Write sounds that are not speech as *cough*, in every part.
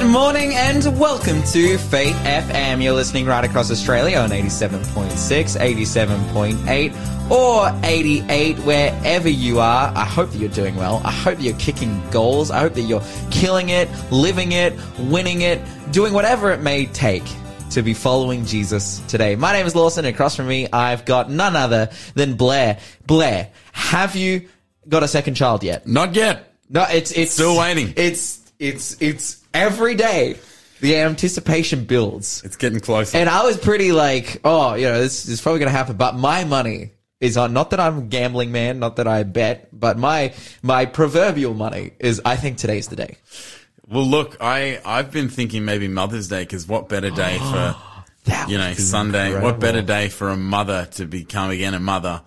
Good morning and welcome to Faith FM. You're listening right across Australia on 87.6, 87.8, or 88, wherever you are. I hope that you're doing well. I hope that you're kicking goals. I hope that you're killing it, living it, winning it, doing whatever it may take to be following Jesus today. My name is Lawson, and across from me, I've got none other than Blair. Blair, have you got a second child yet? Not yet. No, it's it's Still waiting. It's it's it's every day the anticipation builds. It's getting closer. And I was pretty like, oh, you know, this is probably going to happen, but my money is on not that I'm a gambling man, not that I bet, but my my proverbial money is I think today's the day. well, look, I I've been thinking maybe Mother's Day because what better day *gasps* for you know Sunday? incredible. What better day for a mother to become again a mother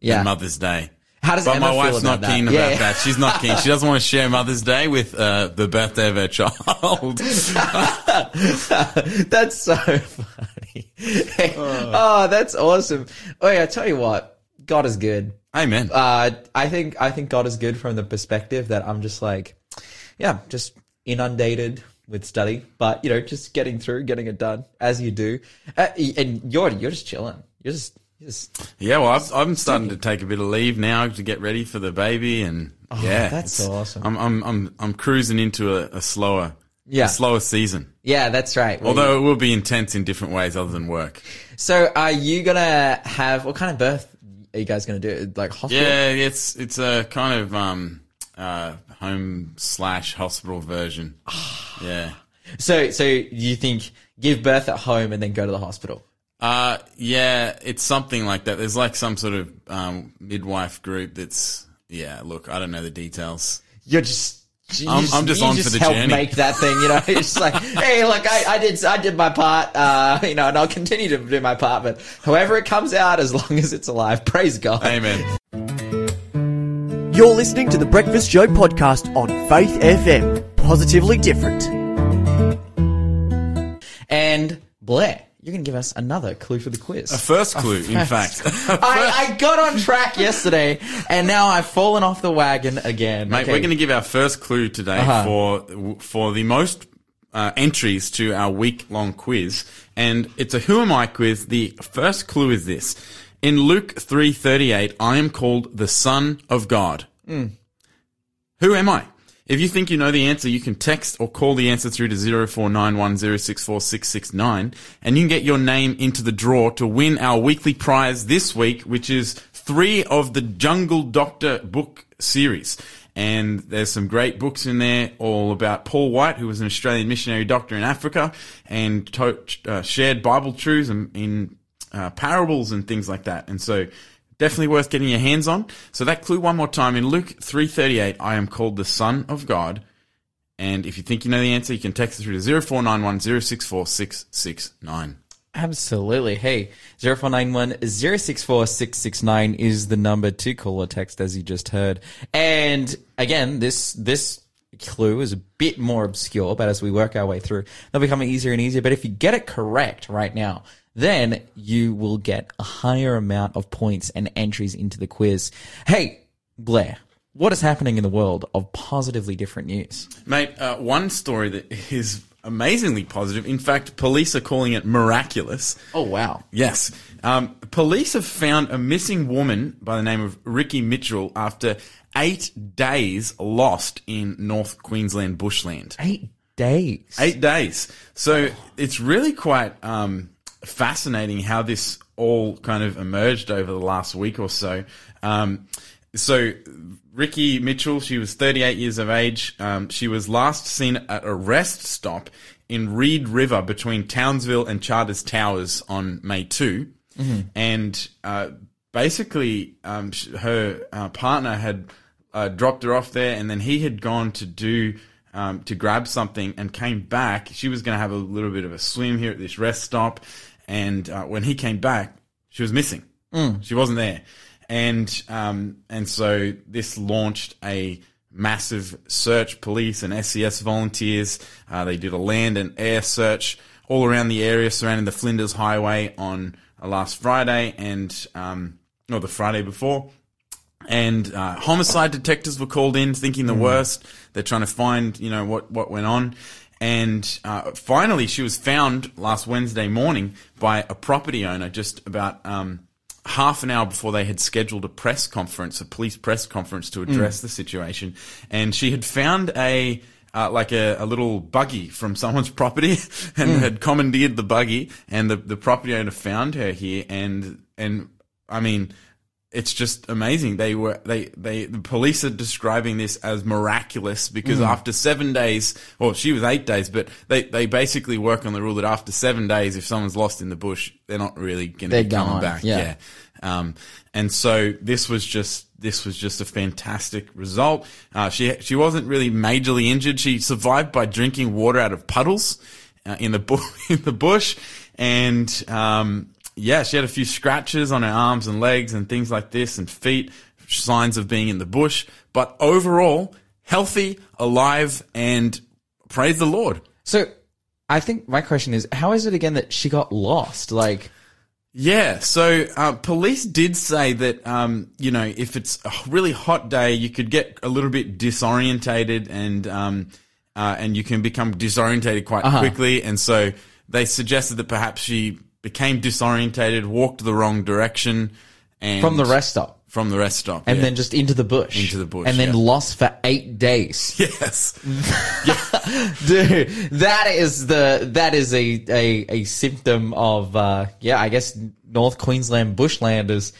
Yeah. than Mother's Day? How does But Emma my feel wife's about not that? keen Yeah. about that. She's not keen. She doesn't want to share Mother's Day with uh, the birthday of her child. *laughs* that's so funny. oh, that's awesome. Oh yeah, I tell you what, God is good. Amen. Uh, I think I think God is good from the perspective that I'm just like, yeah, just inundated with study, but you know, just getting through, getting it done as you do, uh, and you're you're just chilling. You're just, just yeah, well, I've, I'm starting to take a bit of leave now to get ready for the baby, and yeah, Oh, that's it's- awesome. I'm I'm I'm I'm cruising into a, a slower, Yeah. slower season. yeah, that's right. Well, Although it will be intense in different ways other than work. so are you gonna have what kind of birth are you guys gonna do? Like hospital? Yeah, it's it's a kind of um uh home slash hospital version. yeah. So so you think give birth at home and then go to the hospital? Uh yeah, it's something like that. There's like some sort of um midwife group that's yeah, look, I don't know the details. You're just. You I'm- I'm just you on for the help journey. make that thing, you know. *laughs* It's just like, hey, look, I, I did, I did my part, uh, you know, and I'll continue to do my part. But however it comes out, as long as it's alive, praise God. Amen. You're listening to the Breakfast Show podcast on Faith FM. Positively different. And Blair, you're gonna give us another clue for the quiz. A first clue, in *laughs* fact. I, I got on track yesterday, and now I've fallen off the wagon again. Mate, Okay. we're going to give our first clue today Uh-huh. for for the most uh, entries to our week long quiz, and it's a Who Am I quiz. The first clue is this: in Luke three thirty eight, I am called the Son of God. Who am I? If you think you know the answer, you can text or call the answer through to 0491064669 and you can get your name into the draw to win our weekly prize this week, which is three of the Jungle Doctor book series. And there's some great books in there all about Paul White, who was an Australian missionary doctor in Africa and to- uh, shared Bible truths in, in uh, parables and things like that. And so definitely worth getting your hands on. So that clue one more time in Luke 3:38, I am called the Son of God. And if you think you know the answer, you can text it through to 0491 064 669. Absolutely. Hey, 0491 064 669 is the number to call or text as you just heard. And again, this, this clue is a bit more obscure, but as we work our way through, they'll become easier and easier. But if you get it correct right now, then you will get a higher amount of points and entries into the quiz. Hey, Blair, what is happening in the world of positively different news? Mate, uh, one story that is amazingly positive. In fact, police are calling it miraculous. Oh, wow. Yes. Um, police have found a missing woman by the name of Rikki Mitchell after eight days lost in North Queensland bushland. Eight days. Eight days. So it's really quite um, fascinating how this all kind of emerged over the last week or so. Um, so Rikki Mitchell, she was 38 years of age. Um, she was last seen at a rest stop in Reid River between Townsville and Charters Towers on May 2. And uh, basically, um, sh- her uh, partner had uh, dropped her off there, and then he had gone to do um, to grab something and came back. She was going to have a little bit of a swim here at this rest stop, and uh, when he came back, she was missing. She wasn't there, and um, and so this launched a massive search. Police and SES volunteers uh, they did a land and air search all around the area surrounding the Flinders Highway on uh, last Friday and um, or the Friday before and uh, homicide detectives were called in thinking the worst. They're trying to find, you know, what, what went on. And uh, finally she was found last Wednesday morning by a property owner just about um, half an hour before they had scheduled a press conference, a police press conference to address the situation, and she had found a. Uh, like a, a little buggy from someone's property *laughs* and had commandeered the buggy. And the, the property owner found her here and and I mean it's just amazing. They were they they the police are describing this as miraculous because after seven days, well, she was eight days, but they they basically work on the rule that after seven days, if someone's lost in the bush, they're not really going to be coming gone, back. yeah. yeah. Um, and so this was just this was just a fantastic result. Uh, she she wasn't really majorly injured. She survived by drinking water out of puddles uh, in the bu- *laughs* in the bush, and um, yeah, she had a few scratches on her arms and legs and things like this, and feet, signs of being in the bush. But overall, healthy, alive, and praise the Lord. So I think my question is, how is it again that she got lost? Like, Yeah, so uh, police did say that um, you know if it's a really hot day, you could get a little bit disorientated and um, uh, and you can become disorientated quite quickly, and so they suggested that perhaps she became disorientated, walked the wrong direction, and from the rest stop. from the rest stop, And yeah. then just into the bush. Into the bush, And then yeah. lost for eight days. *laughs* yes, *laughs* Dude, that is the that is a a, a symptom of uh yeah, I guess North Queensland bushlanders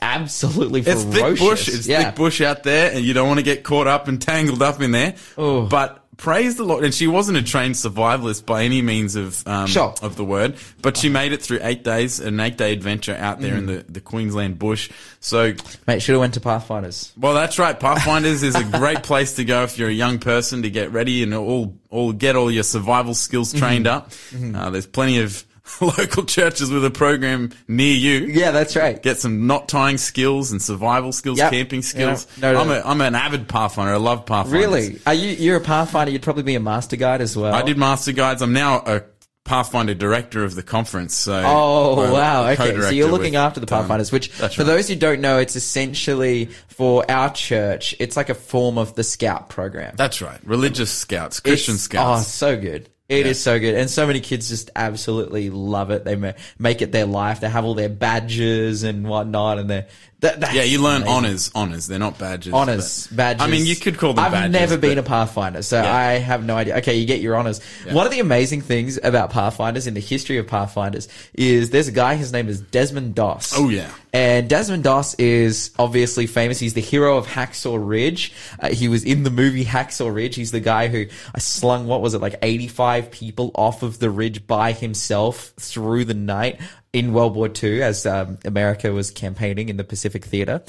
absolutely ferocious. It's thick bush. It's yeah. thick bush out there, and you don't want to get caught up and tangled up in there. Oh. But praise the Lord. And she wasn't a trained survivalist by any means of um, Sure. of the word, but she made it through eight days, an eight day adventure out there in Mm. the, the Queensland bush. So, Mate, should have went to Pathfinders. well, that's right. Pathfinders is a great place to go if you're a young person to get ready and all all get all your survival skills Mm-hmm. trained up. Uh, there's plenty of *laughs* local churches with a program near you Yeah, that's right. get some knot tying skills and survival skills, Yep. camping skills. Yeah. No, no, I'm, no. a, I'm an avid Pathfinder. I love Pathfinders. Really? Are you you're a Pathfinder, you'd probably be a master guide as well. I did master guides. I'm now a Pathfinder director of the conference. So Oh wow! Okay, so you're looking after the um, Pathfinders, which that's for right. those who don't know, it's essentially for our church. It's like a form of the Scout program. That's right. Religious scouts, Christian It's- Oh, so good. It is so good, and so many kids just absolutely love it. They ma- make it their life. They have all their badges and whatnot, and they're that, yeah, you learn amazing. honors. Honors. They're not badges. honors badges. I mean, you could call them I've badges. never been a Pathfinder, so Yeah. I have no idea. Okay, you get your honors. One of the amazing things about Pathfinders in the history of Pathfinders is there's a guy. His name is Desmond Doss. Oh, yeah. And Desmond Doss is obviously famous. He's the hero of Hacksaw Ridge. Uh, he was in the movie Hacksaw Ridge. He's the guy who slung, what was it, like 85 people off of the ridge by himself through the night in World War II as um, America was campaigning in the Pacific Theater.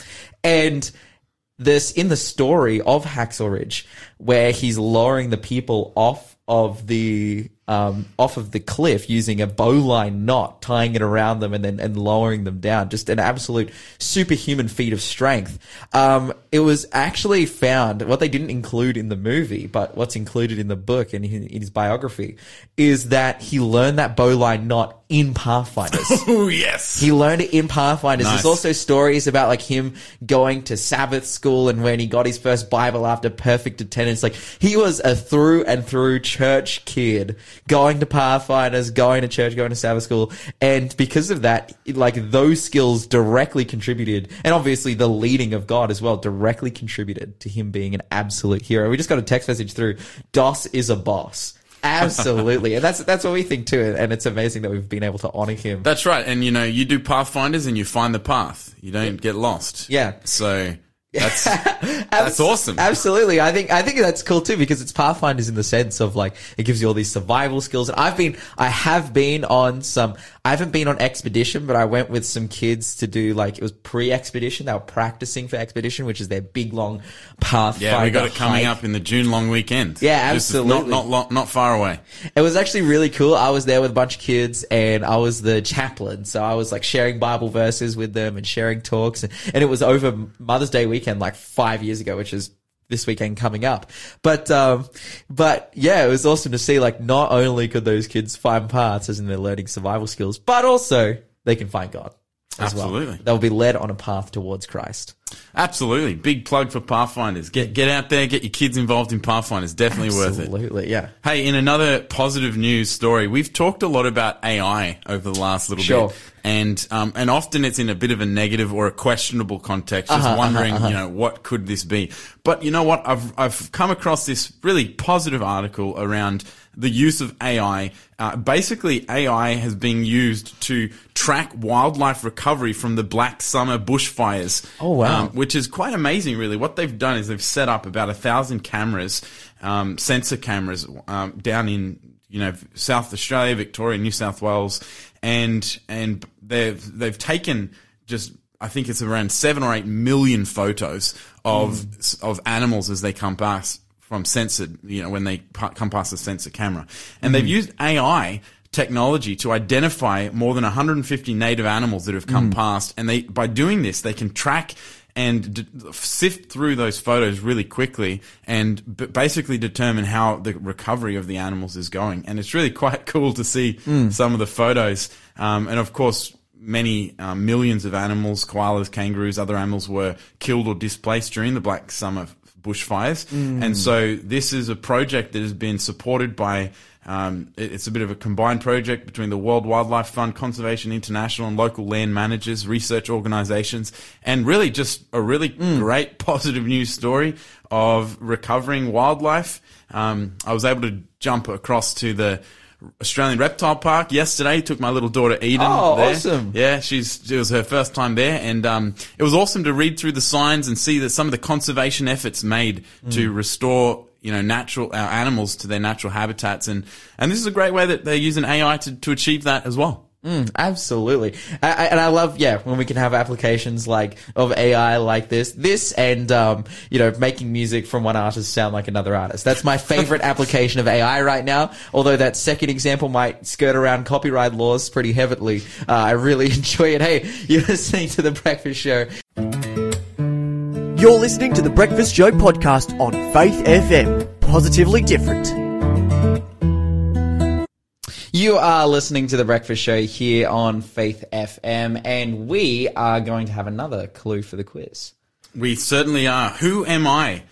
And this in the story of Hacksaw Ridge, where he's lowering the people off of the um, off of the cliff using a bowline knot, tying it around them, and then and lowering them down. Just an absolute superhuman feat of strength. Um, it was actually found what they didn't include in the movie, but what's included in the book and in, in his biography is that he learned that bowline knot in Pathfinders. *laughs* Oh yes. He learned it in Pathfinders. Nice. There's also stories about like him going to Sabbath school and when he got his first Bible after perfect attendance. Like he was a through and through church kid, going to Pathfinders, going to church, going to Sabbath school, and because of that, like those skills directly contributed, and obviously the leading of God as well directly contributed to him being an absolute hero. We just got a text message through. Doss is a boss. Absolutely, and that's that's what we think too. And it's amazing that we've been able to honor him. That's right. And you know, you do pathfinders and you find the path. You don't get lost. Yeah. So that's *laughs* that's awesome. Absolutely. I think I think that's cool too because it's Pathfinders in the sense of like it gives you all these survival skills. And I've been I have been on some I haven't been on expedition, but I went with some kids to do like it was pre-expedition. They were practicing for expedition, which is their big long path. Yeah, we got it coming hike. up in the June long weekend. Yeah, Just absolutely. Not not not far away. It was actually really cool. I was there with a bunch of kids and I was the chaplain. So I was like sharing Bible verses with them and sharing talks. And, and it was over Mother's Day weekend, like five years ago, which is this weekend coming up. But, um, but yeah, it was awesome to see like not only could those kids find paths as in they're learning survival skills, but also they can find God. as well. Absolutely. They'll be led on a path towards Christ. Absolutely. Big plug for Pathfinders. Get get out there, get your kids involved in Pathfinders. Definitely worth it. Absolutely, yeah. Hey, in another positive news story, we've talked a lot about AI over the last little Sure. bit, and um, and often it's in a bit of a negative or a questionable context, just Uh-huh, wondering, you know, what could this be? But you know what? I've I've come across this really positive article around the use of AI. Uh, basically, AI has been used to track wildlife recovery from the Black Summer bushfires. Oh, wow. Um, which is quite amazing, really. What they've done is they've set up about a thousand cameras, um, sensor cameras, um, down in you know South Australia, Victoria, New South Wales, and and they've they've taken just I think it's around seven or eight million photos of of animals as they come past from censored, you know, when they come past the sensor camera, and they've used AI technology to identify more than 150 native animals that have come past, and they by doing this they can track and d- sift through those photos really quickly and b- basically determine how the recovery of the animals is going. And it's really *laughs* quite cool to see some of the photos. Um, and of course, many um, millions of animals, koalas, kangaroos, other animals were killed or displaced during the Black Summer bushfires. And so this is a project that has been supported by um, it- it's a bit of a combined project between the World Wildlife Fund, Conservation International, and local land managers, research organizations, and really just a really great *laughs* positive news story of recovering wildlife. Um, I was able to jump across to the Australian Reptile Park yesterday. Took my little daughter Eden. Oh, there. awesome. Yeah, she's it was her first time there, and um, it was awesome to read through the signs and see that some of the conservation efforts made to restore you know natural our animals to their natural habitats, and and this is a great way that they're using AI to to achieve that as well. Absolutely, I, I, and I love yeah when we can have applications like of AI like this, this and um, you know making music from one artist sound like another artist. That's my favorite *laughs* application of AI right now. Although that second example might skirt around copyright laws pretty heavily, uh, I really *laughs* enjoy it. Hey, *laughs* you're listening to the Breakfast Show. You're listening to the Breakfast Show podcast on Faith FM. Positively different. You are listening to the Breakfast Show here on Faith FM, and we are going to have another clue for the quiz. We certainly are. Who am I?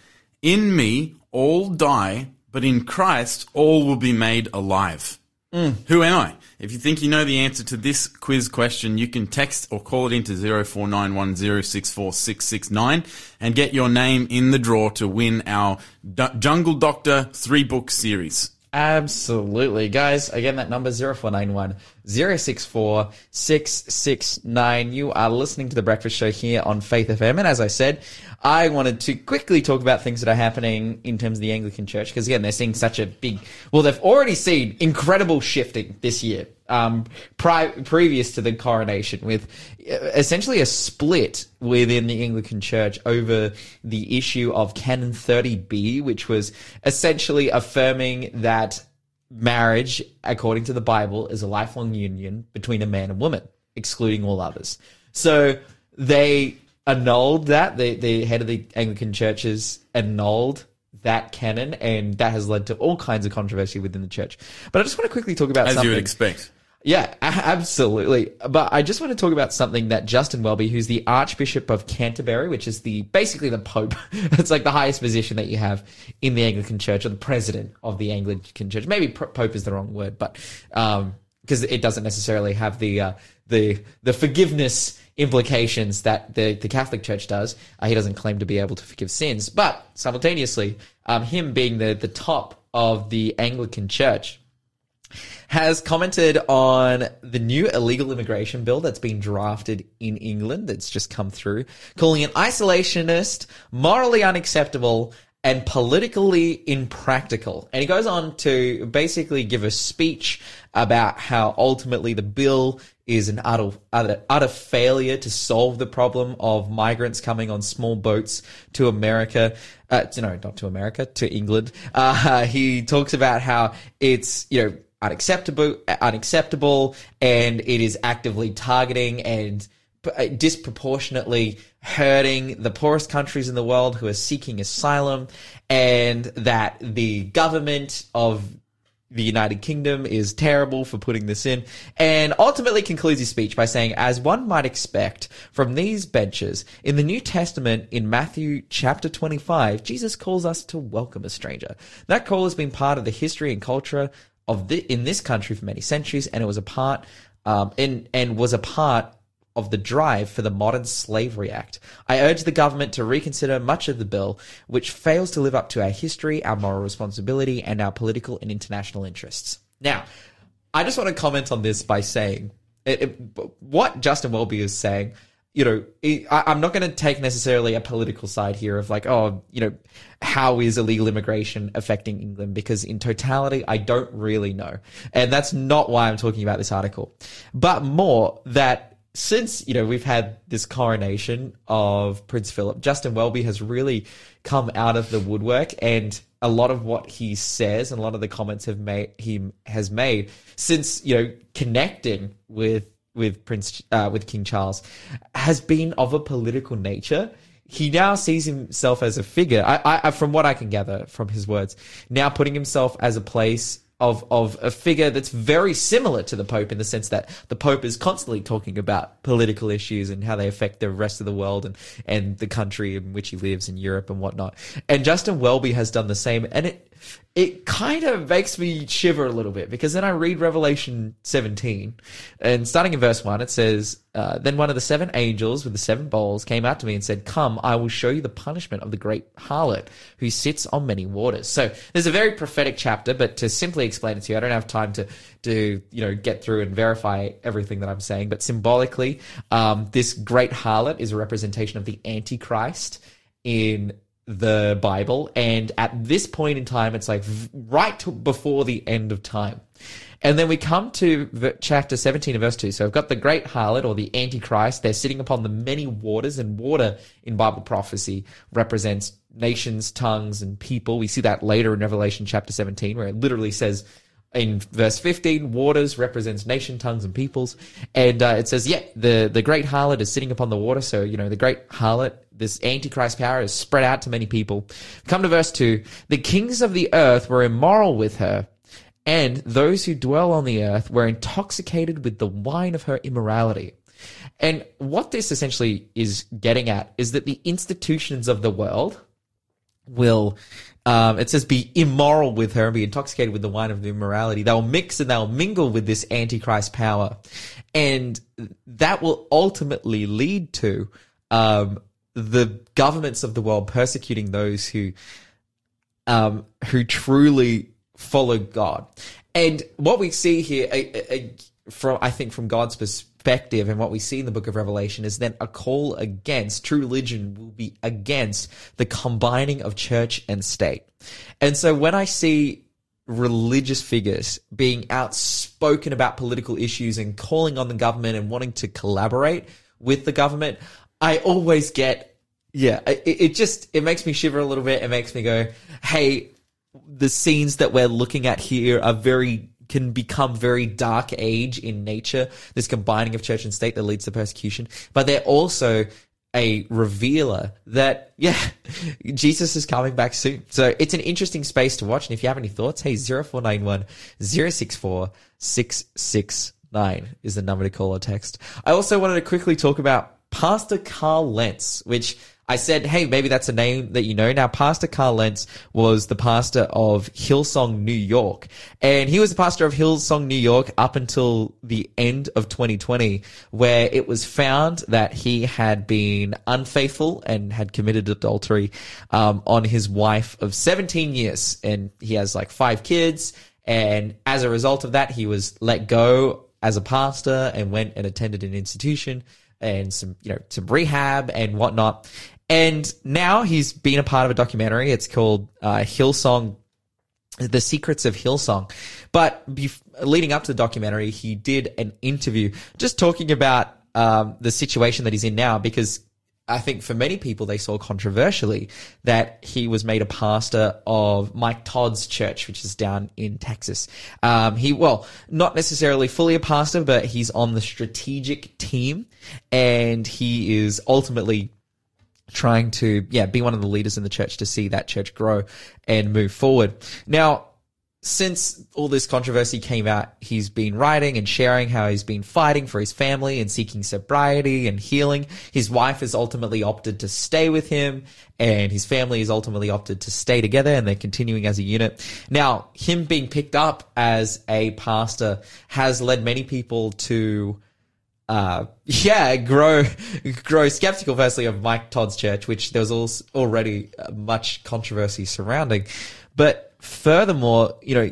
In me, all die, but in Christ, all will be made alive. Mm. Who am I? If you think you know the answer to this quiz question, you can text or call it into 0491064669 and get your name in the draw to win our D- Jungle Doctor three book series. Absolutely. Guys, again, that number 0491 064 669. You are listening to The Breakfast Show here on Faith FM. And as I said, I wanted to quickly talk about things that are happening in terms of the Anglican Church, because again, they're seeing such a big, well, they've already seen incredible shifting this year. Um, pri- previous to the coronation, with uh, essentially a split within the Anglican Church over the issue of Canon 30b, which was essentially affirming that marriage, according to the Bible, is a lifelong union between a man and woman, excluding all others. So they annulled that. The, the head of the Anglican churches annulled that canon, and that has led to all kinds of controversy within the church. But I just want to quickly talk about As something. you would expect. Yeah, absolutely. But I just want to talk about something that Justin Welby, who's the Archbishop of Canterbury, which is the basically the Pope. *laughs* it's like the highest position that you have in the Anglican Church, or the President of the Anglican Church. Maybe Pope is the wrong word, but because it doesn't necessarily have the uh, the the forgiveness implications that the the Catholic Church does. Uh, he doesn't claim to be able to forgive sins, but simultaneously, um, him being the the top of the Anglican Church has commented on the new illegal immigration bill that's been drafted in England that's just come through, calling it isolationist, morally unacceptable, and politically impractical. And he goes on to basically give a speech about how ultimately the bill is an utter, utter, utter failure to solve the problem of migrants coming on small boats to America. Uh, no, not to America, to England. Uh, *laughs* he talks about how it's, you know, unacceptable, unacceptable, and it is actively targeting and uh, disproportionately hurting the poorest countries in the world who are seeking asylum, and that the government of the United Kingdom is terrible for putting this in, and ultimately concludes his speech by saying, as one might expect from these benches, in the New Testament, in Matthew chapter 25, Jesus calls us to welcome a stranger. That call has been part of the history and culture of the, in this country for many centuries, and it was a part, um, and was a part of the drive for the Modern Slavery Act. I urge the government to reconsider much of the bill, which fails to live up to our history, our moral responsibility, and our political and international interests. Now, I just want to comment on this by saying it, it, what Justin Welby is saying. You know, I, I'm not going to take necessarily a political side here of like, oh, you know, how is illegal immigration affecting England? Because in totality, I don't really know. And that's not why I'm talking about this article, but more that since you know we've had this coronation of Prince Philip, Justin Welby has really come out of the woodwork, and a lot of what he says and a lot of the comments have made he has made since you know connecting with with Prince uh, with King Charles has been of a political nature. He now sees himself as a figure. I, I, from what I can gather from his words, now putting himself as a place of of a figure that's very similar to the Pope in the sense that the Pope is constantly talking about political issues and how they affect the rest of the world and and the country in which he lives in Europe and whatnot. And Justin Welby has done the same, and it it kind of makes me shiver a little bit because then I read Revelation 17 and starting in verse 1, it says, uh, Then one of the seven angels with the seven bowls came out to me and said, Come, I will show you the punishment of the great harlot who sits on many waters. So there's a very prophetic chapter, but to simply explain it to you, I don't have time to, to you know, get through and verify everything that I'm saying, but symbolically, um, this great harlot is a representation of the Antichrist in the Bible, and at this point in time, it's like right before the end of time. And then we come to chapter 17 and verse 2. So I've got the great harlot or the antichrist. They're sitting upon the many waters, and water in Bible prophecy represents nations, tongues, and people. We see that later in Revelation chapter 17, where it literally says in verse 15, waters represents nation, tongues, and peoples. And uh, it says, yeah, the, the great harlot is sitting upon the water. So, you know, the great harlot, this antichrist power is spread out to many people. Come to verse 2. The kings of the earth were immoral with her, and those who dwell on the earth were intoxicated with the wine of her immorality. And what this essentially is getting at is that the institutions of the world will um, it says be immoral with her and be intoxicated with the wine of immorality. They'll mix and they'll mingle with this antichrist power. And that will ultimately lead to, um, the governments of the world persecuting those who, um, who truly follow God. And what we see here, from, I think from God's perspective, perspective and what we see in the book of Revelation is that a call against true religion will be against the combining of church and state. And so when I see religious figures being outspoken about political issues and calling on the government and wanting to collaborate with the government, I always get, yeah, it, it just, it makes me shiver a little bit. It makes me go, hey, the scenes that we're looking at here are very can become very dark age in nature, this combining of church and state that leads to persecution, but they're also a revealer that, *laughs* yeah, Jesus is coming back soon. So it's an interesting space to watch. And if you have any thoughts, hey, 0491 064 669 is the number to call or text. I also wanted to quickly talk about Pastor Carl Lentz, which I said, hey, maybe that's a name that you know. Now, Pastor Carl Lentz was the pastor of Hillsong, New York. And he was the pastor of Hillsong, New York up until the end of 2020, where it was found that he had been unfaithful and had committed adultery um, on his wife of 17 years. And he has like five kids. And as a result of that, he was let go as a pastor and went and attended an institution and some, you know, some rehab and whatnot. And now he's been a part of a documentary. It's called uh, Hillsong, The Secrets of Hillsong. But bef- leading up to the documentary, he did an interview just talking about um, the situation that he's in now because I think for many people, they saw controversially that he was made a pastor of Mike Todd's church, which is down in Texas. Um, he, well, not necessarily fully a pastor, but he's on the strategic team and he is ultimately trying to, yeah, be one of the leaders in the church to see that church grow and move forward. Now, since all this controversy came out, he's been writing and sharing how he's been fighting for his family and seeking sobriety and healing. His wife has ultimately opted to stay with him and his family has ultimately opted to stay together and they're continuing as a unit. Now, him being picked up as a pastor has led many people to uh, yeah, grow, grow skeptical firstly of Mike Todd's church, which there was already much controversy surrounding. But furthermore, you know,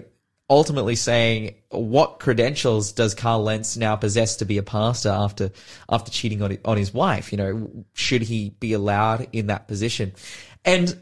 ultimately saying what credentials does Carl Lentz now possess to be a pastor after, after cheating on, on his wife? You know, should he be allowed in that position? And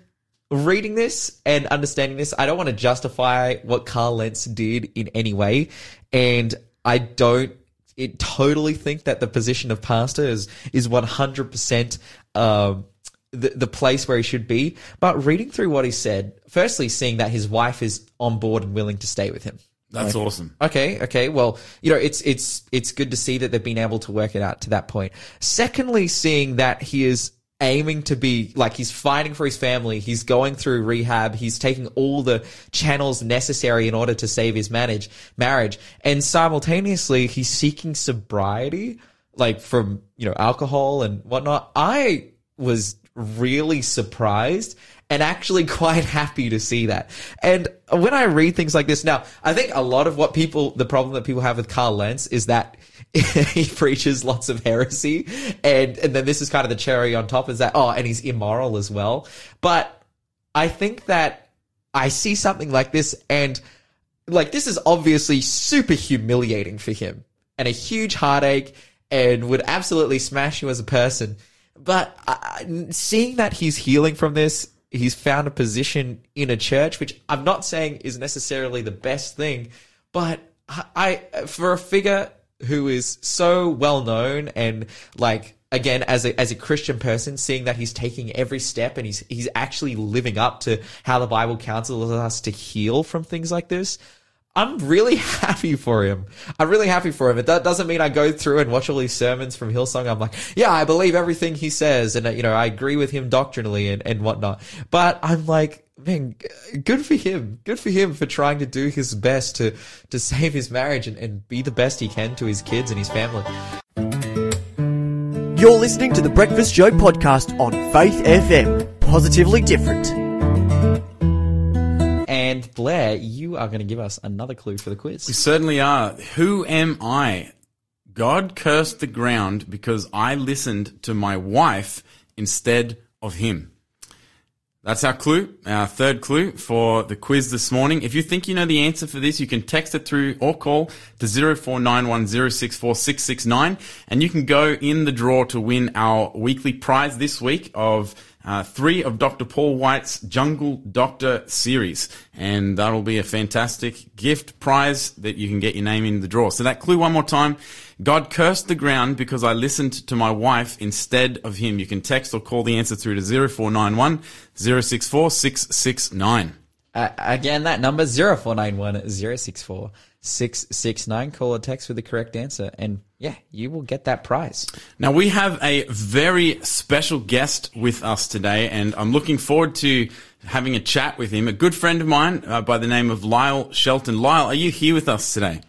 reading this and understanding this, I don't want to justify what Carl Lentz did in any way. And I don't it totally think that the position of pastor is is one hundred percent um, the the place where he should be. But reading through what he said, firstly, seeing that his wife is on board and willing to stay with him. That's like, awesome. Okay, okay. Well, you know, it's it's it's good to see that they've been able to work it out to that point. Secondly, seeing that he is aiming to be like he's fighting for his family. He's going through rehab. He's taking all the channels necessary in order to save his manage, marriage. And simultaneously, he's seeking sobriety, like from, you know, alcohol and whatnot. I was really surprised and actually *laughs* quite happy to see that. And when I read things like this now, I think a lot of what people, the problem that people have with Carl Lentz is that *laughs* he preaches lots of heresy, and and then this is kind of the cherry on top is that oh, and he's immoral as well. But I think that I see something like this, and like this is obviously super humiliating for him, and a huge heartache, and would absolutely smash you as a person. But uh, seeing that he's healing from this, he's found a position in a church, which I'm not saying is necessarily the best thing, but I, for a figure who is so well known and like again as a as a Christian person, seeing that he's taking every step and he's he's actually living up to how the Bible counsels us to heal from things like this. I'm really *laughs* happy for him. I'm really happy for him. It doesn't mean I go through and watch all these sermons from Hillsong. I'm like, yeah, I believe everything he says, and uh, you know, I agree with him doctrinally and and whatnot. But I'm like, man, good for him. Good for him for trying to do his best to, to save his marriage and, and be the best he can to his kids and his family. You're listening to the Breakfast Show podcast on Faith FM. Positively different. And Blair, you are going to give us another clue for the quiz. We certainly are. Who am I? God cursed the ground because I listened to my wife instead of him. That's our clue, our third clue for the quiz this morning. If you think you know the answer for this, you can text it through or call to 0491064669 and you can go in the draw to win our weekly prize this week of uh, three of Dr. Paul White's Jungle Doctor series. And that'll be a fantastic gift prize that you can get your name in the draw. So that clue one more time. God cursed the ground because I listened to my wife instead of him. You can text or call the answer through to 0491 064 669. Uh, again, that number 0491 064 669. Call or text with the correct answer. And yeah, you will get that prize. Now, we have a very special guest with us today, and I'm looking forward to having a chat with him. A good friend of mine uh, by the name of Lyle Shelton. Lyle, are you here with us today?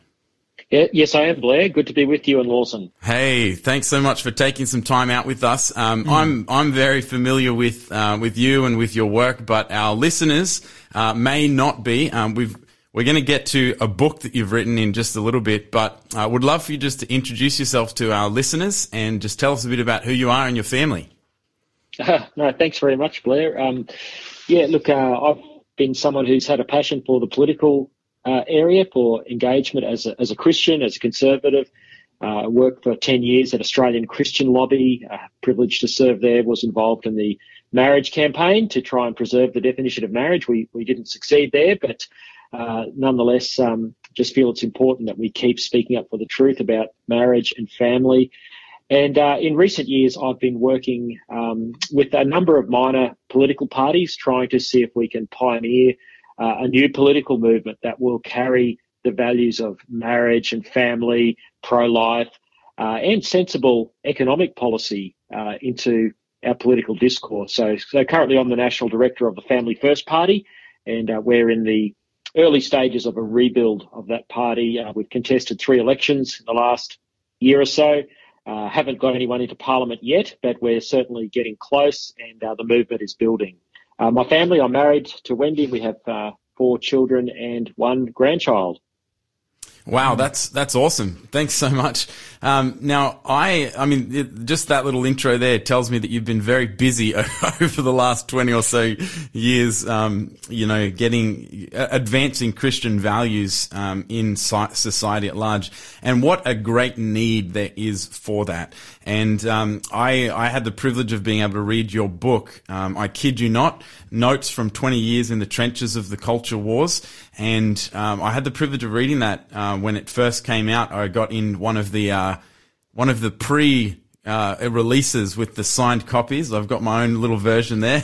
Yeah, yes, I am, Blair. Good to be with you and Lawson. Hey, thanks so much for taking some time out with us. Um, mm. I'm I'm very familiar with uh, with you and with your work, but our listeners uh, may not be. Um, we've we're going to get to a book that you've written in just a little bit, but I would love for you just to introduce yourself to our listeners and just tell us a bit about who you are and your family. Uh, *laughs* no, thanks very much, Blair. Um, yeah, look, uh, I've been someone who's had a passion for the political uh, area for engagement as a, as a Christian, as a conservative. Uh, worked for 10 years at Australian Christian Lobby, uh, privileged to serve there, was involved in the marriage campaign to try and preserve the definition of marriage. We, we didn't succeed there, but uh, nonetheless, um, just feel it's important that we keep speaking up for the truth about marriage and family. And uh, in recent years, I've been working um, with a number of minor political parties, trying to see if we can pioneer uh, a new political movement that will carry the values of marriage and family, pro-life, uh, and sensible economic policy uh, into our political discourse. So, so currently I'm the national director of the Family First Party, and we're in the early stages of a rebuild of that party. Uh, we've contested three elections in the last year or so. Uh, haven't got anyone into parliament yet, but we're certainly getting close and uh, the movement is building. Uh, my family, I'm married to Wendy. We have uh, four children and one grandchild. Wow, that's that's awesome. Thanks so much. Um, now, I I mean, it, just that little intro there tells me that you've been very busy *laughs* over the last twenty or so years. Um, you know, getting uh, advancing Christian values um, in society at large, and what a great need there is for that. And um, I I had the privilege of being able to read your book. Um, I kid you not, notes from twenty years in the trenches of the culture wars, and um, I had the privilege of reading that. Uh, when it first came out, I got in one of the uh, one of the pre uh, releases with the signed copies. I've got my own little version there,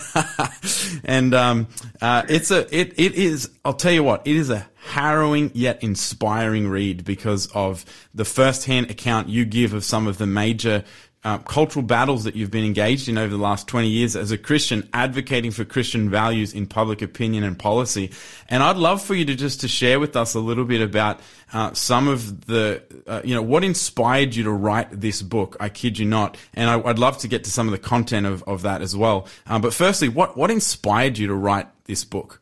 *laughs* and um, uh, it's a it it is. I'll tell you what, it is a harrowing yet inspiring read because of the first hand account you give of some of the major uh, cultural battles that you've been engaged in over the last 20 years as a Christian, advocating for Christian values in public opinion and policy. And I'd love for you to just to share with us a little bit about uh, some of the, uh, you know, what inspired you to write this book. I kid you not. And I, would love to get to some of the content of, of that as well. Um, but firstly, what, what inspired you to write this book?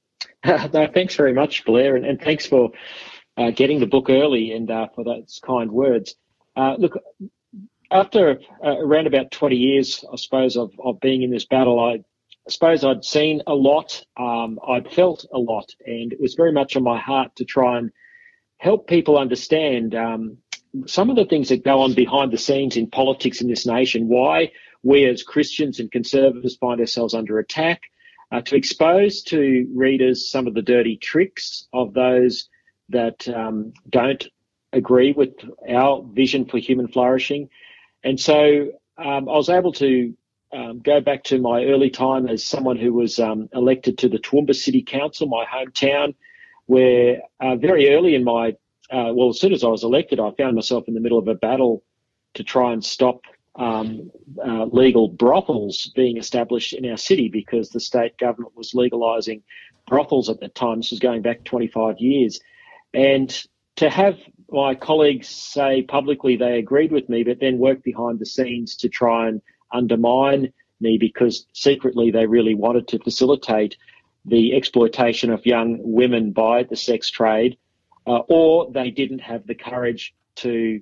*laughs* no, thanks very much, Blair. And, and thanks for uh, getting the book early and uh, for those kind words. Uh, look, after uh, around about 20 years, I suppose, of, of being in this battle, I, I suppose I'd seen a lot, um, I'd felt a lot, and it was very much on my heart to try and help people understand um, some of the things that go on behind the scenes in politics in this nation, why we as Christians and conservatives find ourselves under attack, uh, to expose to readers some of the dirty tricks of those that um, don't agree with our vision for human flourishing, and so um, I was able to um, go back to my early time as someone who was um, elected to the Toowoomba City Council, my hometown, where uh, very early in my, uh, well, as soon as I was elected, I found myself in the middle of a battle to try and stop um, uh, legal brothels being established in our city because the state government was legalising brothels at that time. This was going back 25 years. And to have my colleagues say publicly they agreed with me, but then work behind the scenes to try and undermine me because secretly they really wanted to facilitate the exploitation of young women by the sex trade, uh, or they didn't have the courage to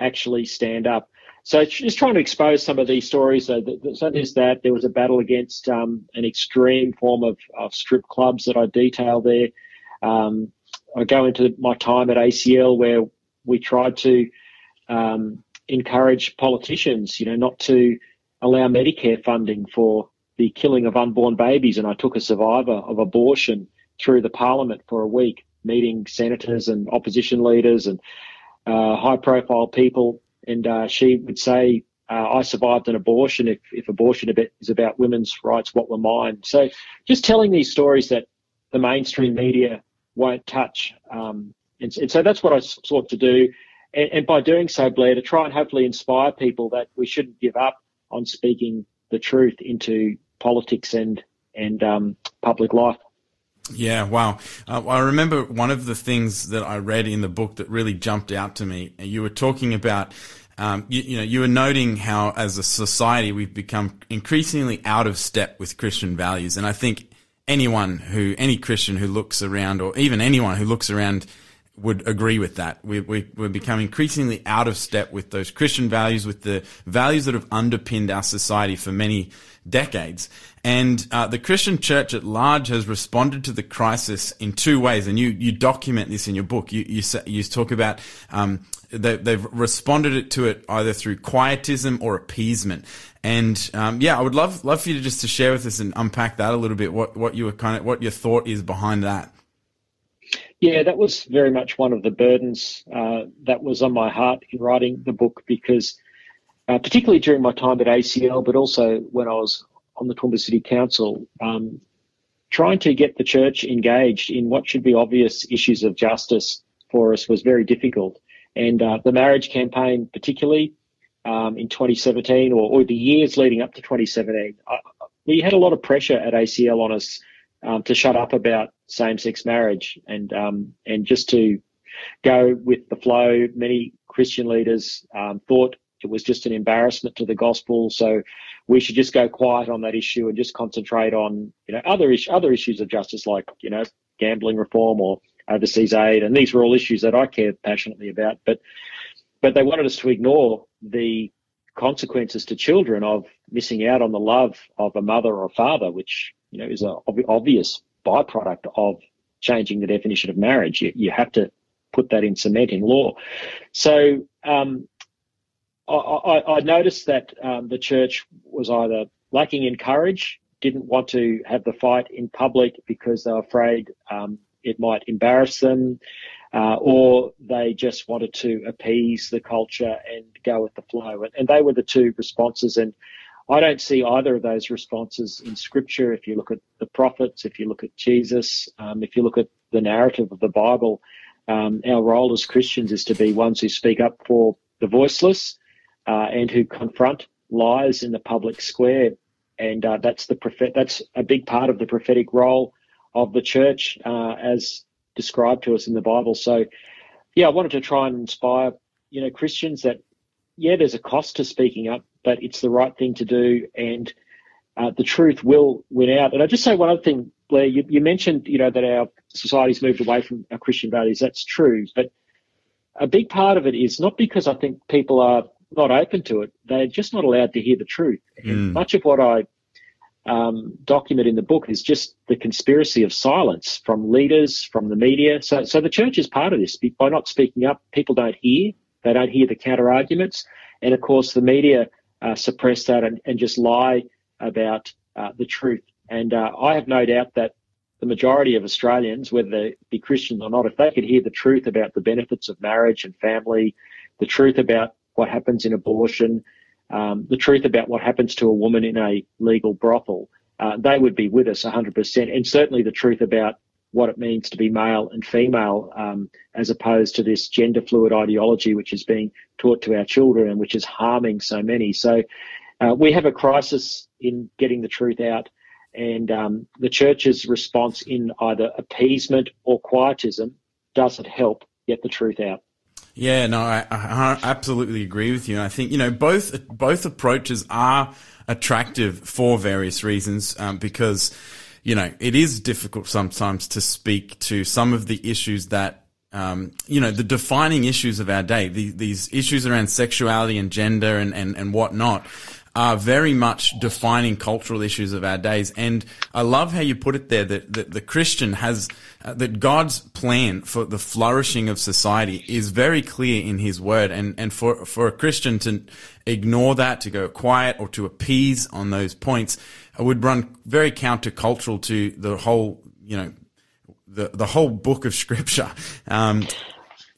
actually stand up. So just trying to expose some of these stories. So, so there's that. There was a battle against um, an extreme form of, of, strip clubs that I detail there. Um, I go into my time at ACL where we tried to um, encourage politicians, you know, not to allow Medicare funding for the killing of unborn babies. And I took a survivor of abortion through the parliament for a week, meeting senators and opposition leaders and uh, high profile people. And uh, she would say, uh, I survived an abortion. If, if abortion is about women's rights, what were mine? So just telling these stories that the mainstream media won't touch. Um, and, and, so that's what I sought to do. And, and, by doing so, Blair, to try and hopefully inspire people that we shouldn't give up on speaking the truth into politics and, and um, public life. Yeah, wow. Uh, I remember one of the things that I read in the book that really jumped out to me. You were talking about um, you, you, know, you were noting how, as a society, we've become increasingly out of step with Christian values, and I think anyone who, any Christian who looks around, or even anyone who looks around, would agree with that. We, we, we're becoming increasingly out of step with those Christian values, with the values that have underpinned our society for many decades. And uh, the Christian church at large has responded to the crisis in two ways, and you you document this in your book. You you, you talk about um, they, have responded to it either through quietism or appeasement. And um, yeah, I would love love for you to just to share with us and unpack that a little bit. What what you were kind of what your thought is behind that. Yeah, that was very much one of the burdens uh, that was on my heart in writing the book because, uh, particularly during my time at ACL, but also when I was on the Toowoomba City Council, um, trying to get the church engaged in what should be obvious issues of justice for us was very difficult. And uh, the marriage campaign, particularly um, in 2017 or, or, the years leading up to 2017, we had a lot of pressure at ACL on us um, to shut up about same-sex marriage and um, and just to go with the flow. Many Christian leaders um, thought it was just an embarrassment to the gospel, so we should just go quiet on that issue and just concentrate on you know other is- other issues of justice like you know gambling reform or overseas aid, and these were all issues that I care passionately about. But but they wanted us to ignore the consequences to children of missing out on the love of a mother or a father, which you know is an ob- obvious byproduct of changing the definition of marriage. You, you have to put that in cement in law. So um, I, I, I, noticed that um, the church was either lacking in courage, didn't want to have the fight in public because they were afraid um, it might embarrass them, uh, or they just wanted to appease the culture and go with the flow. And, and, they were the two responses. And I don't see either of those responses in Scripture. If you look at the prophets, if you look at Jesus, um, if you look at the narrative of the Bible, um, our role as Christians is to be ones who speak up for the voiceless uh, and who confront lies in the public square. And uh, that's the prophet. That's a big part of the prophetic role of the church uh, as described to us in the Bible. So, yeah, I wanted to try and inspire, you know, Christians that, yeah, there's a cost to speaking up, but it's the right thing to do, and uh, the truth will win out. And I just say one other thing, Blair. You, you mentioned, you know, that our society's moved away from our Christian values. That's true, but a big part of it is not because I think people are not open to it; they're just not allowed to hear the truth. Mm. much of what I um, document in the book is just the conspiracy of silence from leaders, from the media. So, so the church is part of this. By not speaking up, people don't hear. They don't hear the counter arguments, and of course, the media uh, suppress that and, and, just lie about uh, the truth. And uh, I have no doubt that the majority of Australians, whether they be Christians or not, if they could hear the truth about the benefits of marriage and family, the truth about what happens in abortion, um, the truth about what happens to a woman in a legal brothel, uh, they would be with us 100%. And certainly the truth about what it means to be male and female, um, as opposed to this gender fluid ideology which is being taught to our children and which is harming so many. So uh, we have a crisis in getting the truth out. And um, the church's response in either appeasement or quietism doesn't help get the truth out. Yeah, no, I, I, absolutely agree with you. I think you know both both approaches are attractive for various reasons um, because you know it is difficult sometimes to speak to some of the issues that um, you know the defining issues of our day. The, these issues around sexuality and gender and and and whatnot are very much defining cultural issues of our days. And I love how you put it there that, that the Christian has, uh, that God's plan for the flourishing of society is very clear in his word. And, and for, for a Christian to ignore that, to go quiet or to appease on those points, would run very countercultural to the whole, you know, the, the whole book of scripture. Um,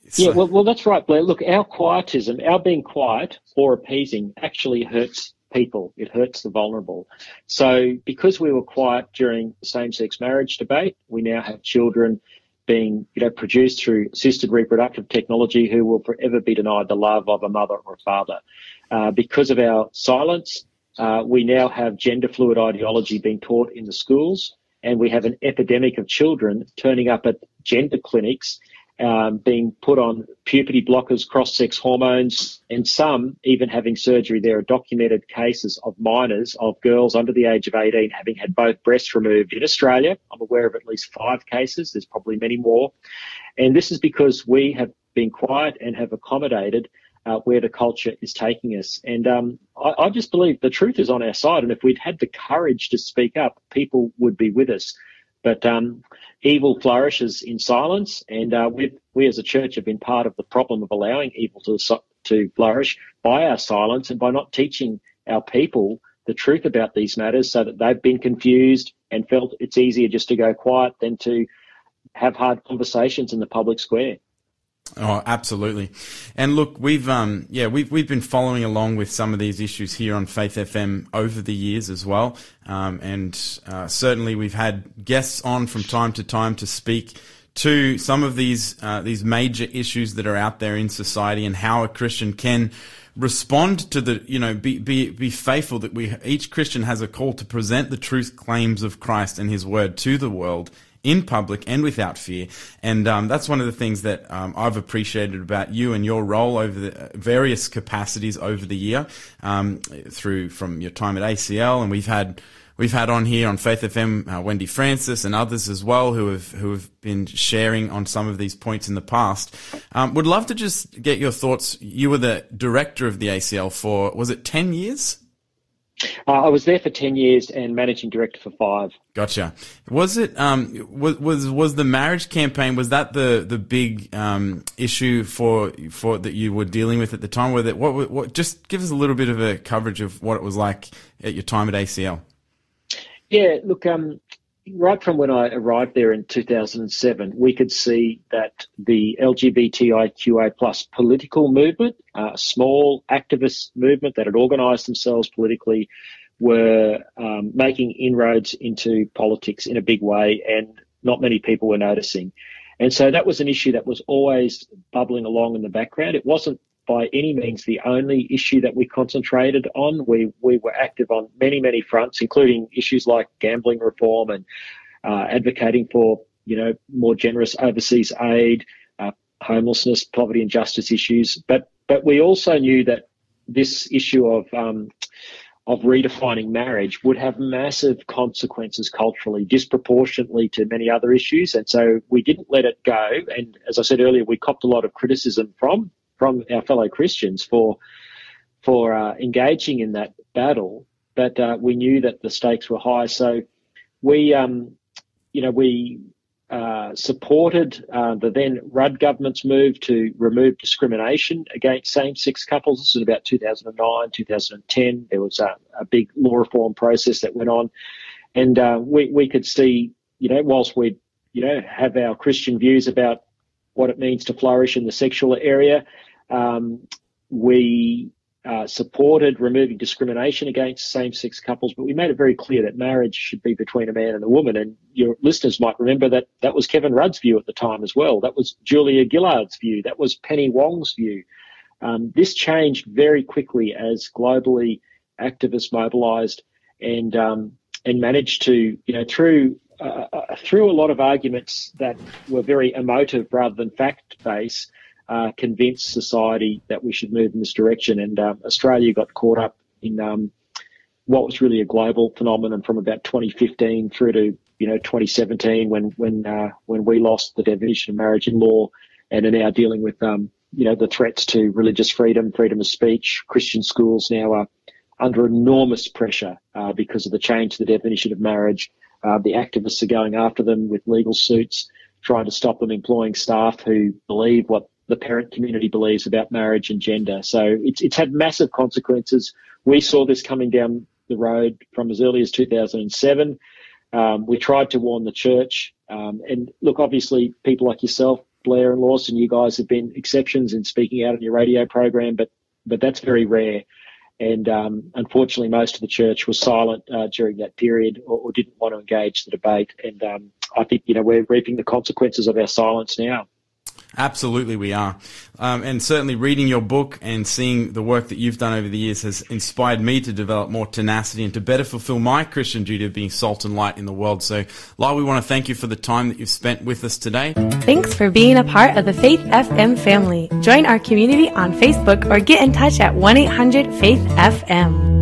so. Yeah, well, well, that's right, Blair. Look, our quietism, our being quiet or appeasing actually hurts people. It hurts the vulnerable. So because we were quiet during the same-sex marriage debate, we now have children being, you know, produced through assisted reproductive technology who will forever be denied the love of a mother or a father. Uh, because of our silence, uh, we now have gender fluid ideology being taught in the schools and we have an epidemic of children turning up at gender clinics um, being put on puberty blockers, cross-sex hormones, and some even having surgery. There are documented cases of minors, of girls under the age of 18 having had both breasts removed in Australia. I'm aware of at least five cases. There's probably many more. And this is because we have been quiet and have accommodated uh, where the culture is taking us. And um, I, I, just believe the truth is on our side. And if we'd had the courage to speak up, people would be with us. But um, evil flourishes in silence, and uh, we, we as a church have been part of the problem of allowing evil to, to flourish by our silence and by not teaching our people the truth about these matters so that they've been confused and felt it's easier just to go quiet than to have hard conversations in the public square. Oh, absolutely. And look, we've um, yeah, we've we've been following along with some of these issues here on Faith FM over the years as well, um, and uh, certainly we've had guests on from time to time to speak to some of these uh, these major issues that are out there in society and how a Christian can respond to the, you know, be, be, be faithful that we, each Christian has a call to present the truth claims of Christ and his word to the world in public and without fear. And um, that's one of the things that um, I've appreciated about you and your role over the various capacities over the year, um, through from your time at ACL, and we've had we've had on here on Faith FM uh, Wendy Francis and others as well who have who have been sharing on some of these points in the past. Um, would love to just get your thoughts. You were the director of the ACL for was it ten years? Uh, I was there for ten years and managing director for five. Gotcha. Was it um was was was the marriage campaign was that the the big um issue for for that you were dealing with at the time? With it, what what just give us a little bit of a coverage of what it was like at your time at ACL. Yeah, look, um, right from when I arrived there in 2007, we could see that the LGBTIQA plus political movement, a small activist movement that had organised themselves politically, were um, making inroads into politics in a big way, and not many people were noticing. And so that was an issue that was always bubbling along in the background. It wasn't by any means the only issue that we concentrated on. We we were active on many many fronts, including issues like gambling reform and uh, advocating for you know more generous overseas aid, uh, homelessness, poverty and justice issues. But but we also knew that this issue of um, of redefining marriage would have massive consequences culturally, disproportionately to many other issues. And so we didn't let it go. And as I said earlier, we copped a lot of criticism from from our fellow Christians for for uh, engaging in that battle, but uh, we knew that the stakes were high. So we, um, you know, we uh, supported uh, the then Rudd government's move to remove discrimination against same-sex couples. This was about 2009, 2010. There was a, a big law reform process that went on, and uh, we we could see, you know, whilst we, you know, have our Christian views about what it means to flourish in the sexual area. Um, we uh, supported removing discrimination against same-sex couples, but we made it very clear that marriage should be between a man and a woman. And your listeners might remember that that was Kevin Rudd's view at the time as well. That was Julia Gillard's view. That was Penny Wong's view. Um, this changed very quickly as globally activists mobilised and um, and managed to, you know, through uh, uh through a lot of arguments that were very emotive rather than fact-based, uh, convince society that we should move in this direction. And um, Australia got caught up in um, what was really a global phenomenon from about 2015 through to you know 2017 when when uh, when we lost the definition of marriage in law and are now dealing with um, you know the threats to religious freedom, freedom of speech. Christian schools now are under enormous pressure uh, because of the change to the definition of marriage. Uh, the activists are going after them with legal suits, trying to stop them employing staff who believe what the parent community believes about marriage and gender. So it's, it's had massive consequences. We saw this coming down the road from as early as 2007. Um, we tried to warn the church. Um, and look, obviously, people like yourself, Blair and Lawson, you guys have been exceptions in speaking out on your radio program, but but that's very rare. And um, unfortunately, most of the church was silent uh, during that period or, or, didn't want to engage the debate. And um, I think you know we're reaping the consequences of our silence now. Absolutely, we are. Um, and certainly reading your book and seeing the work that you've done over the years has inspired me to develop more tenacity and to better fulfill my Christian duty of being salt and light in the world. So, Lyle, we want to thank you for the time that you've spent with us today. Thanks for being a part of the Faith FM family. Join our community on Facebook or get in touch at 1 800 Faith FM.